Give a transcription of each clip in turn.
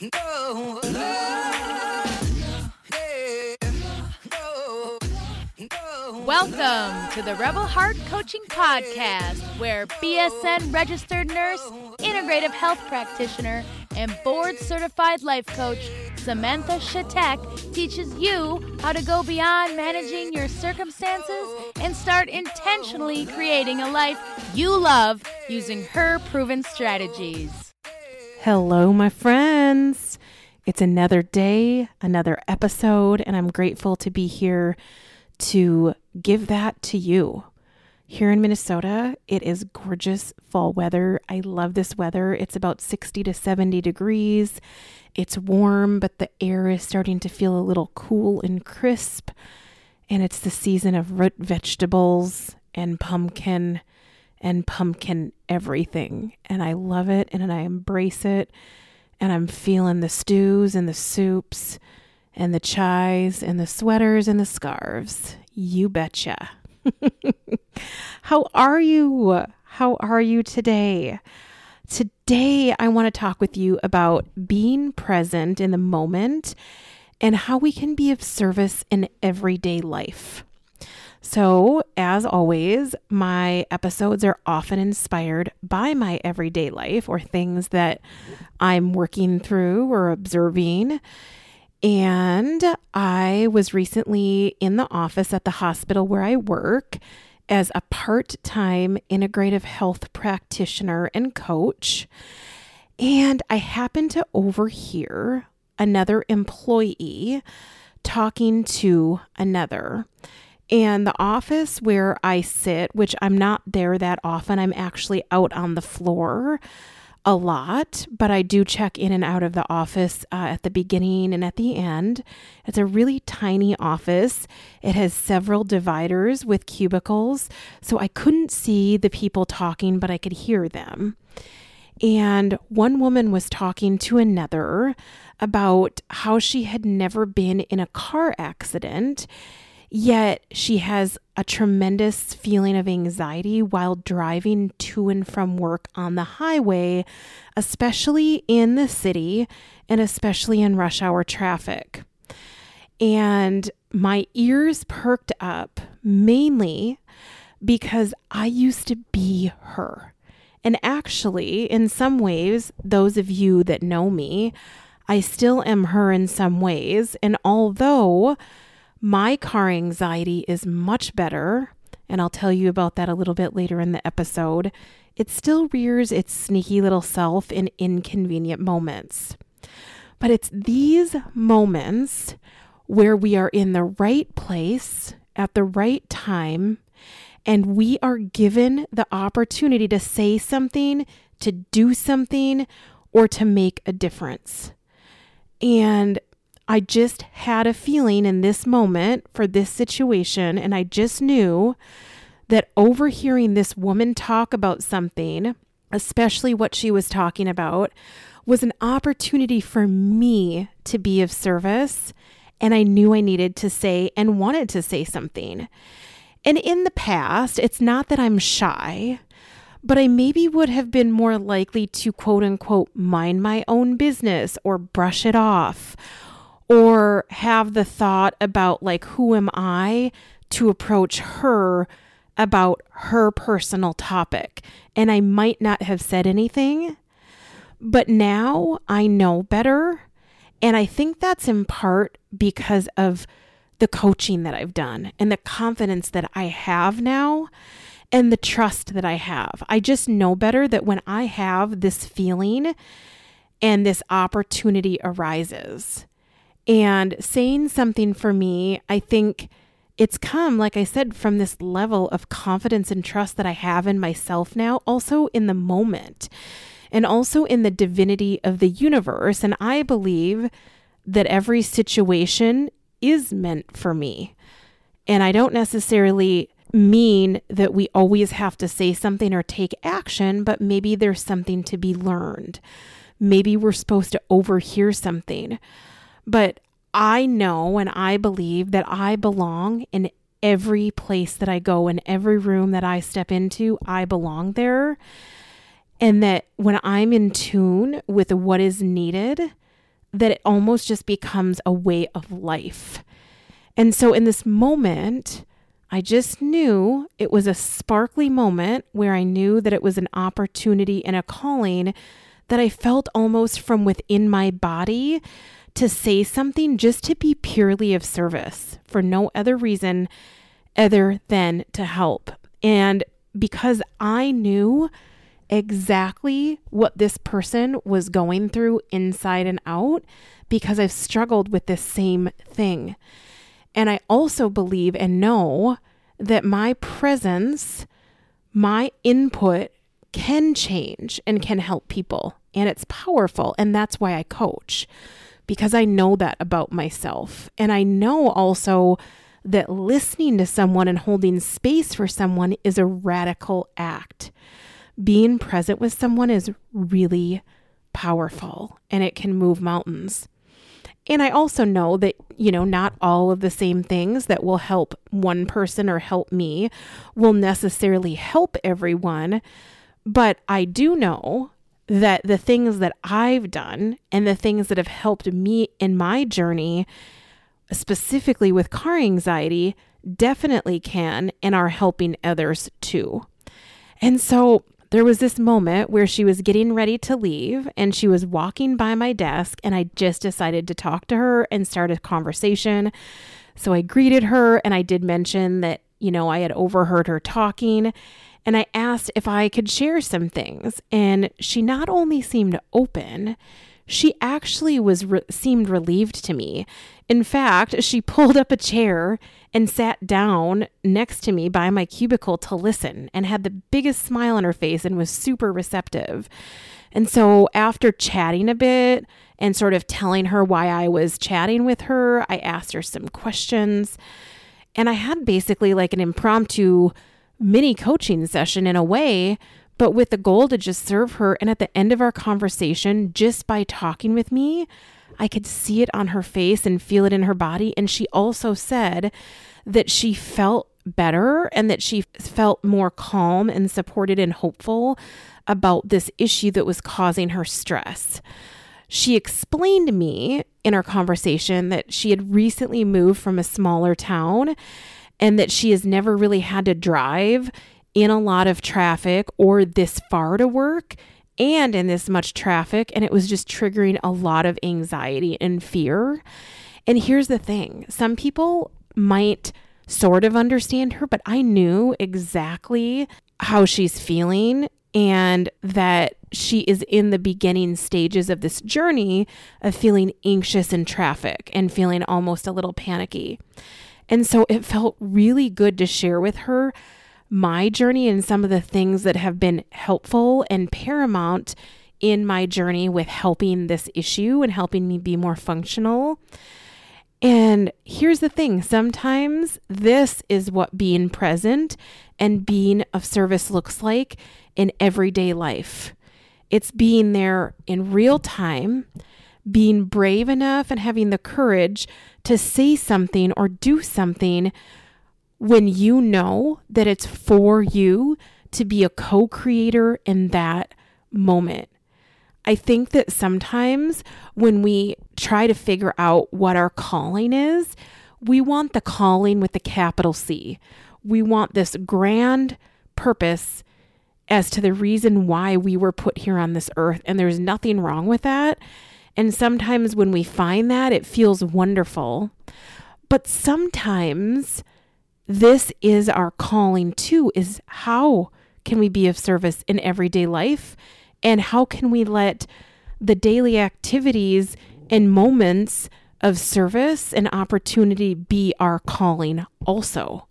No. Welcome to the Rebel Heart Coaching Podcast, where BSN registered nurse, integrative health practitioner, and board certified life coach Samantha Shatek teaches you how to go beyond managing your circumstances and start intentionally creating a life you love using her proven strategies. Hello, my friends. It's another day, another episode, and I'm grateful to be here to give that to you. Here in Minnesota, it is gorgeous fall weather. I love this weather. It's about 60 to 70 degrees. It's warm, but the air is starting to feel a little cool and crisp. And it's the season of root vegetables and pumpkin and pumpkin everything. And I love it and I embrace it. And I'm feeling the stews and the soups and the chais and the sweaters and the scarves. You betcha. How are you? How are you today? Today, I want to talk with you about being present in the moment and how we can be of service in everyday life. So, as always, my episodes are often inspired by my everyday life or things that I'm working through or observing. And I was recently in the office at the hospital where I work as a part time integrative health practitioner and coach. And I happened to overhear another employee talking to another. And the office where I sit, which I'm not there that often, I'm actually out on the floor a lot, but I do check in and out of the office uh, at the beginning and at the end. It's a really tiny office. It has several dividers with cubicles, so I couldn't see the people talking, but I could hear them. And one woman was talking to another about how she had never been in a car accident Yet she has a tremendous feeling of anxiety while driving to and from work on the highway, especially in the city and especially in rush hour traffic. And my ears perked up mainly because I used to be her. And actually, in some ways, those of you that know me, I still am her in some ways. And although my car anxiety is much better, and I'll tell you about that a little bit later in the episode. It still rears its sneaky little self in inconvenient moments. But it's these moments where we are in the right place at the right time and we are given the opportunity to say something, to do something, or to make a difference. And I just had a feeling in this moment for this situation, and I just knew that overhearing this woman talk about something, especially what she was talking about, was an opportunity for me to be of service. And I knew I needed to say and wanted to say something. And in the past, it's not that I'm shy, but I maybe would have been more likely to quote unquote mind my own business or brush it off or have the thought about like who am I to approach her about her personal topic and I might not have said anything but now I know better and I think that's in part because of the coaching that I've done and the confidence that I have now and the trust that I have. I just know better that when I have this feeling and this opportunity arises, and saying something for me, I think it's come, like I said, from this level of confidence and trust that I have in myself now, also in the moment, and also in the divinity of the universe. And I believe that every situation is meant for me. And I don't necessarily mean that we always have to say something or take action, but maybe there's something to be learned. Maybe we're supposed to overhear something. But I know and I believe that I belong in every place that I go, in every room that I step into, I belong there. And that when I'm in tune with what is needed, that it almost just becomes a way of life. And so in this moment, I just knew it was a sparkly moment where I knew that it was an opportunity and a calling that I felt almost from within my body to say something just to be purely of service for no other reason other than to help. And because I knew exactly what this person was going through inside and out, because I've struggled with this same thing. And I also believe and know that my presence, my input can change and can help people. And it's powerful. And that's why I coach, because I know that about myself. And I know also that listening to someone and holding space for someone is a radical act. Being present with someone is really powerful and it can move mountains. And I also know that, you know, not all of the same things that will help one person or help me will necessarily help everyone. But I do know that the things that I've done and the things that have helped me in my journey, specifically with car anxiety, definitely can and are helping others too. And so there was this moment where she was getting ready to leave and she was walking by my desk, and I just decided to talk to her and start a conversation. So I greeted her and I did mention that, you know, I had overheard her talking and I asked if I could share some things. And she not only seemed open, she actually was re- seemed relieved to me. In fact, she pulled up a chair and sat down next to me by my cubicle to listen and had the biggest smile on her face and was super receptive. And so, after chatting a bit and sort of telling her why I was chatting with her, I asked her some questions. And I had basically like an impromptu mini coaching session in a way, but with the goal to just serve her. And at the end of our conversation, just by talking with me, I could see it on her face and feel it in her body. And she also said that she felt better and that she felt more calm and supported and hopeful about this issue that was causing her stress. She explained to me in our conversation that she had recently moved from a smaller town and that she has never really had to drive in a lot of traffic or this far to work and in this much traffic. And it was just triggering a lot of anxiety and fear. And here's the thing some people might sort of understand her, but I knew exactly how she's feeling and that she is in the beginning stages of this journey of feeling anxious in traffic and feeling almost a little panicky. And so it felt really good to share with her my journey and some of the things that have been helpful and paramount in my journey with helping this issue and helping me be more functional. And here's the thing sometimes this is what being present and being of service looks like in everyday life. It's being there in real time, being brave enough and having the courage to say something or do something when you know that it's for you to be a co creator in that moment. I think that sometimes when we try to figure out what our calling is, we want the calling with the capital C. We want this grand purpose as to the reason why we were put here on this earth. And there's nothing wrong with that. And sometimes when we find that, it feels wonderful. But sometimes this is our calling too is how can we be of service in everyday life and how can we let the daily activities and moments of service and opportunity be our calling also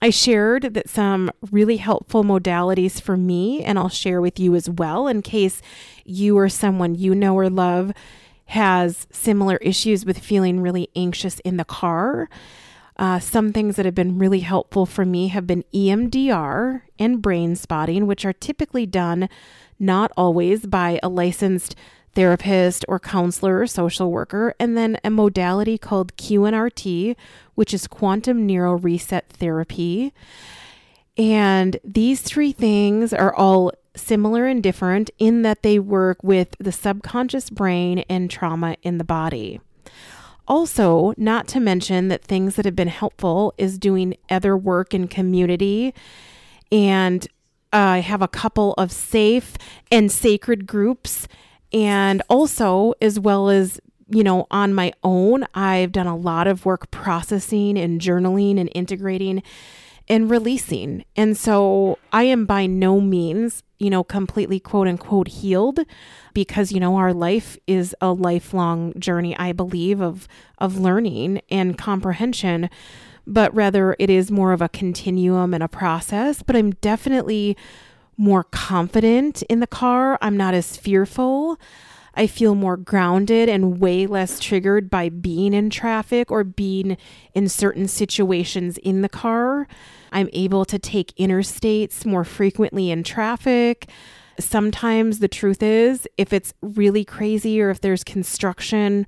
I shared that some really helpful modalities for me, and I'll share with you as well in case you or someone you know or love has similar issues with feeling really anxious in the car. Uh, some things that have been really helpful for me have been EMDR and brain spotting, which are typically done not always by a licensed therapist or counselor or social worker, and then a modality called QNRT, which is quantum neuro reset therapy. And these three things are all similar and different in that they work with the subconscious brain and trauma in the body. Also, not to mention that things that have been helpful is doing other work in community. And I have a couple of safe and sacred groups. And also, as well as, you know, on my own, I've done a lot of work processing and journaling and integrating and releasing. And so I am by no means, you know, completely quote unquote healed because, you know, our life is a lifelong journey, I believe, of of learning and comprehension. But rather it is more of a continuum and a process. But I'm definitely more confident in the car. I'm not as fearful. I feel more grounded and way less triggered by being in traffic or being in certain situations in the car. I'm able to take interstates more frequently in traffic. Sometimes the truth is, if it's really crazy or if there's construction,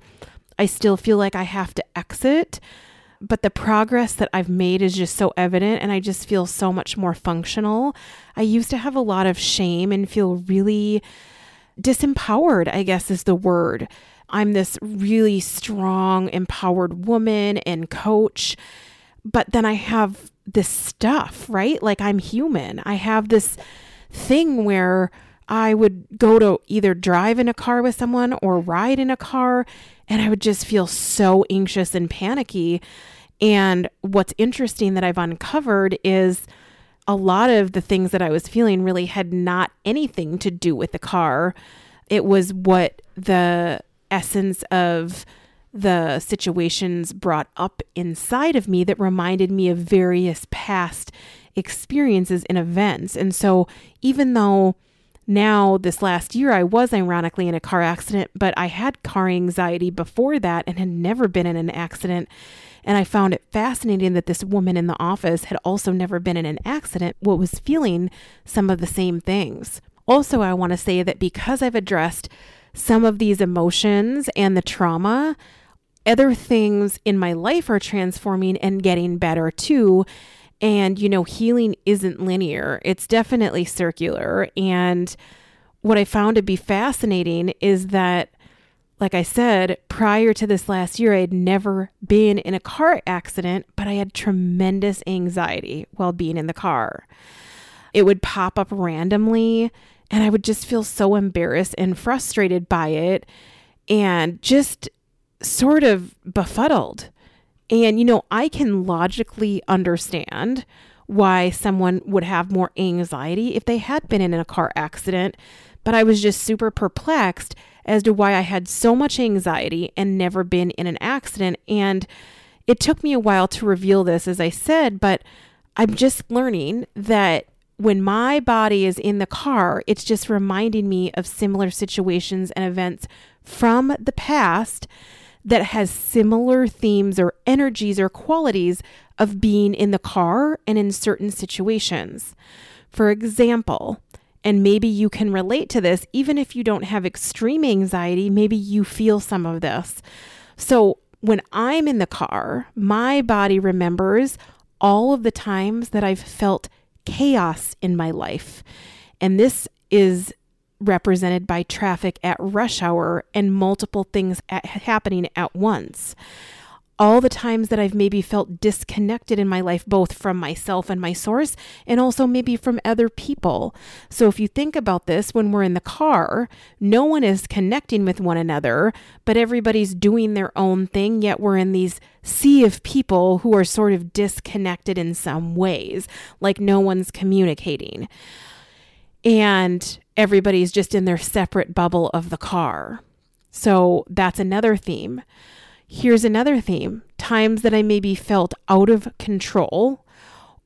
I still feel like I have to exit. But the progress that I've made is just so evident, and I just feel so much more functional. I used to have a lot of shame and feel really disempowered, I guess is the word. I'm this really strong, empowered woman and coach, but then I have this stuff, right? Like I'm human. I have this thing where I would go to either drive in a car with someone or ride in a car, and I would just feel so anxious and panicky. And what's interesting that I've uncovered is a lot of the things that I was feeling really had not anything to do with the car. It was what the essence of the situations brought up inside of me that reminded me of various past experiences and events. And so, even though now this last year I was ironically in a car accident, but I had car anxiety before that and had never been in an accident. And I found it fascinating that this woman in the office had also never been in an accident, what was feeling some of the same things. Also, I want to say that because I've addressed some of these emotions and the trauma, other things in my life are transforming and getting better too. And, you know, healing isn't linear, it's definitely circular. And what I found to be fascinating is that, like I said, prior to this last year, I had never been in a car accident, but I had tremendous anxiety while being in the car. It would pop up randomly, and I would just feel so embarrassed and frustrated by it and just sort of befuddled. And, you know, I can logically understand why someone would have more anxiety if they had been in a car accident, but I was just super perplexed as to why I had so much anxiety and never been in an accident. And it took me a while to reveal this, as I said, but I'm just learning that when my body is in the car, it's just reminding me of similar situations and events from the past that has similar themes or energies or qualities of being in the car and in certain situations. For example, and maybe you can relate to this, even if you don't have extreme anxiety, maybe you feel some of this. So, when I'm in the car, my body remembers all of the times that I've felt chaos in my life. And this is represented by traffic at rush hour and multiple things at, happening at once. All the times that I've maybe felt disconnected in my life, both from myself and my source, and also maybe from other people. So, if you think about this, when we're in the car, no one is connecting with one another, but everybody's doing their own thing, yet we're in these sea of people who are sort of disconnected in some ways, like no one's communicating. And everybody's just in their separate bubble of the car. So that's another theme. Here's another theme times that I maybe felt out of control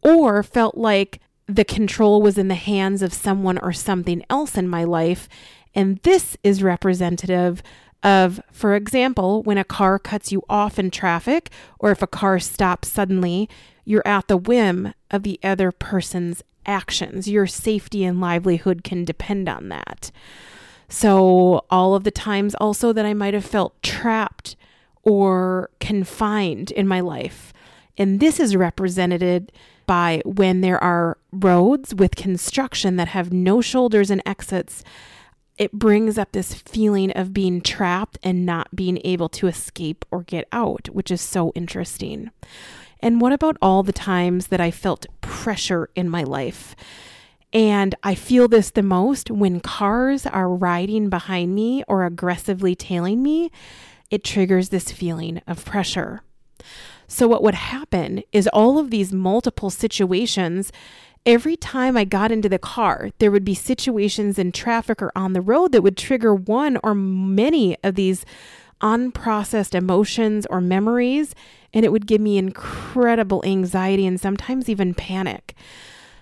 or felt like the control was in the hands of someone or something else in my life. And this is representative of, for example, when a car cuts you off in traffic or if a car stops suddenly, you're at the whim of the other person's actions. Your safety and livelihood can depend on that. So, all of the times also that I might have felt trapped or confined in my life. And this is represented by when there are roads with construction that have no shoulders and exits. It brings up this feeling of being trapped and not being able to escape or get out, which is so interesting. And what about all the times that I felt pressure in my life? And I feel this the most when cars are riding behind me or aggressively tailing me. It triggers this feeling of pressure. So, what would happen is all of these multiple situations, every time I got into the car, there would be situations in traffic or on the road that would trigger one or many of these unprocessed emotions or memories. And it would give me incredible anxiety and sometimes even panic.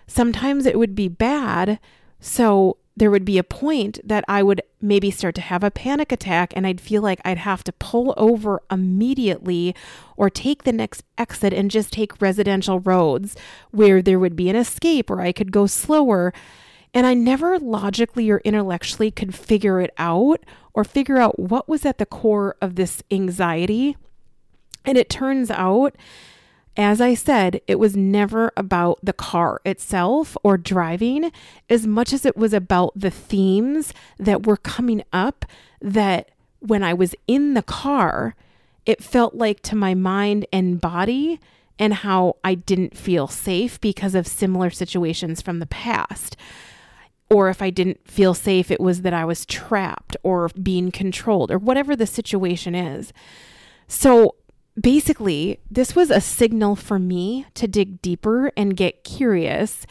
Sometimes it would be bad. So there would be a point that I would maybe start to have a panic attack and I'd feel like I'd have to pull over immediately or take the next exit and just take residential roads where there would be an escape or I could go slower. And I never logically or intellectually could figure it out or figure out what was at the core of this anxiety. And it turns out as I said, it was never about the car itself or driving as much as it was about the themes that were coming up that when I was in the car, it felt like to my mind and body and how I didn't feel safe because of similar situations from the past. Or if I didn't feel safe, it was that I was trapped or being controlled or whatever the situation is. So basically, this was a signal for me to dig deeper and get curious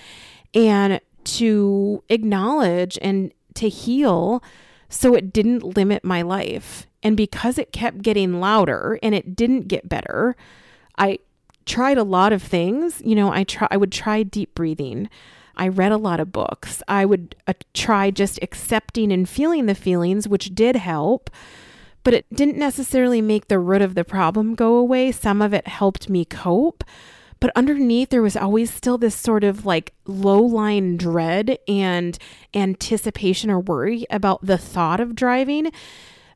and to acknowledge and to heal so it didn't limit my life. And because it kept getting louder and it didn't get better, I tried a lot of things. You know, I try I would try deep breathing. I read a lot of books. I would uh, try just accepting and feeling the feelings, which did help but it didn't necessarily make the root of the problem go away. Some of it helped me cope. But underneath, there was always still this sort of like low line dread and anticipation or worry about the thought of driving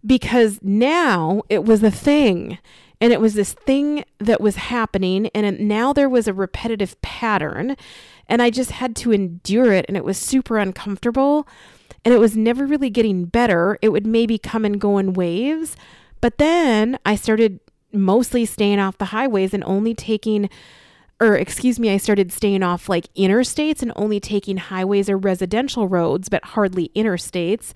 because now it was a thing. And it was this thing that was happening. And it, now there was a repetitive pattern. And I just had to endure it. And it was super uncomfortable and it was never really getting better. It would maybe come and go in waves. But then I started mostly staying off the highways and only taking or excuse me, I started staying off like interstates and only taking highways or residential roads, but hardly interstates.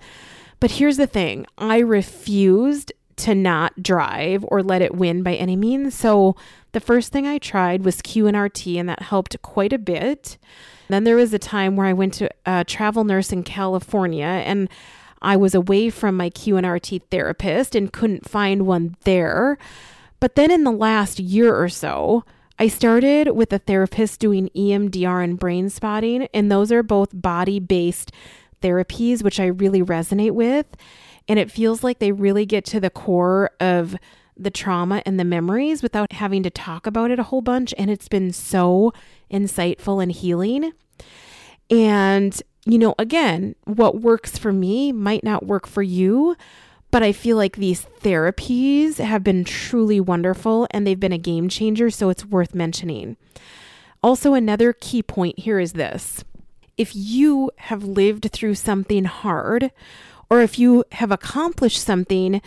But here's the thing I refused to not drive or let it win by any means. So the first thing I tried was QNRT, and that helped quite a bit. Then there was a time where I went to a travel nurse in California and I was away from my QNRT therapist and couldn't find one there. But then in the last year or so, I started with a therapist doing EMDR and brain spotting, and those are both body based therapies, which I really resonate with. And it feels like they really get to the core of the trauma and the memories without having to talk about it a whole bunch. And it's been so insightful and healing. And, you know, again, what works for me might not work for you. But I feel like these therapies have been truly wonderful and they've been a game changer. So it's worth mentioning. Also, another key point here is this if you have lived through something hard, or if you have accomplished something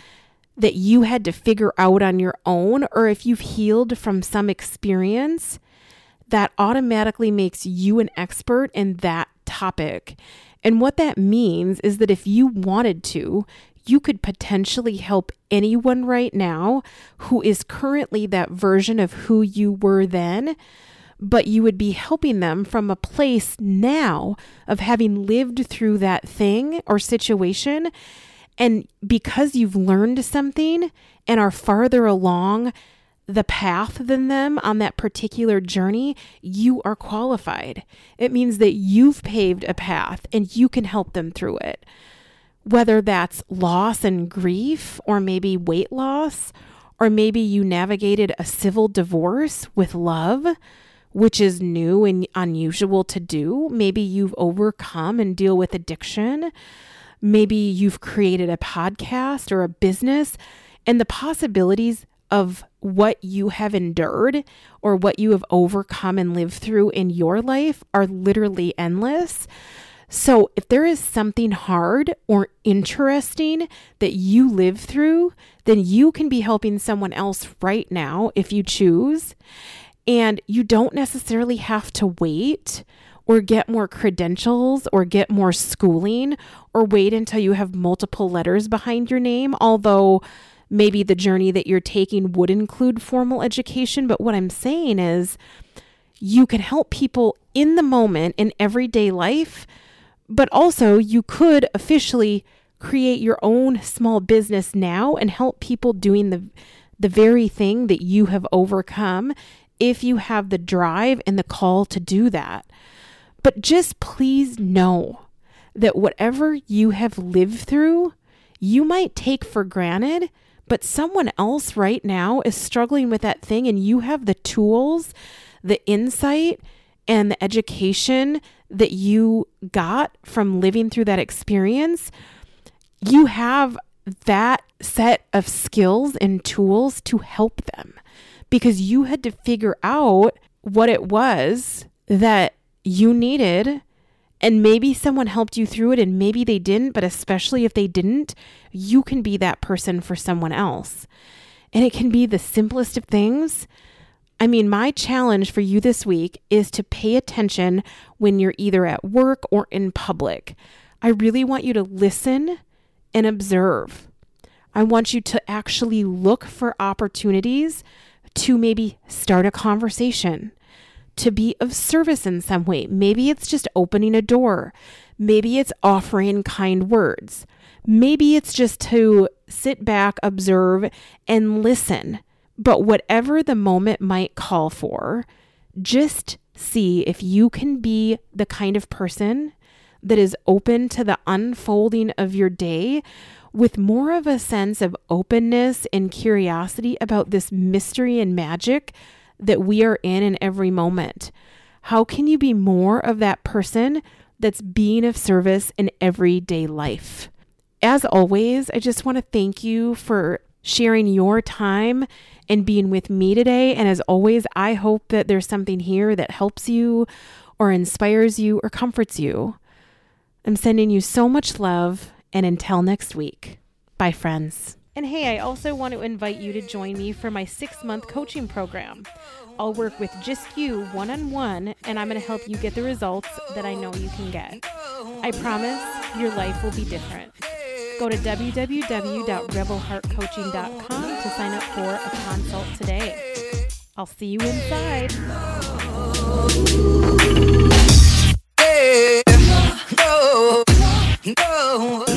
that you had to figure out on your own, or if you've healed from some experience, that automatically makes you an expert in that topic. And what that means is that if you wanted to, you could potentially help anyone right now who is currently that version of who you were then, but you would be helping them from a place now of having lived through that thing or situation and because you've learned something and are farther along the path than them on that particular journey, you are qualified. It means that you've paved a path and you can help them through it. Whether that's loss and grief, or maybe weight loss, or maybe you navigated a civil divorce with love, which is new and unusual to do. Maybe you've overcome and deal with addiction. Maybe you've created a podcast or a business, and the possibilities of what you have endured or what you have overcome and lived through in your life are literally endless. So, if there is something hard or interesting that you live through, then you can be helping someone else right now if you choose. And you don't necessarily have to wait or get more credentials or get more schooling or wait until you have multiple letters behind your name, although maybe the journey that you're taking would include formal education. But what I'm saying is, you can help people in the moment in everyday life, but also you could officially create your own small business now and help people doing the the very thing that you have overcome if you have the drive and the call to do that. But just please know that whatever you have lived through, you might take for granted, but someone else right now is struggling with that thing, and you have the tools, the insight, and the education that you got from living through that experience. You have that set of skills and tools to help them because you had to figure out what it was that you needed and maybe someone helped you through it and maybe they didn't, but especially if they didn't, you can be that person for someone else. And it can be the simplest of things. I mean, my challenge for you this week is to pay attention when you're either at work or in public. I really want you to listen and observe. I want you to actually look for opportunities to maybe start a conversation to be of service in some way. Maybe it's just opening a door. Maybe it's offering kind words. Maybe it's just to sit back, observe, and listen. But whatever the moment might call for, just see if you can be the kind of person that is open to the unfolding of your day with more of a sense of openness and curiosity about this mystery and magic that we are in in every moment? How can you be more of that person that's being of service in everyday life? As always, I just want to thank you for sharing your time and being with me today. And as always, I hope that there's something here that helps you or inspires you or comforts you. I'm sending you so much love, and until next week, bye, friends. And hey, I also want to invite you to join me for my six month coaching program. I'll work with just you one on one, and I'm going to help you get the results that I know you can get. I promise your life will be different. Go to www.rebelheartcoaching.com to sign up for a consult today. I'll see you inside. Hey, no, no, no.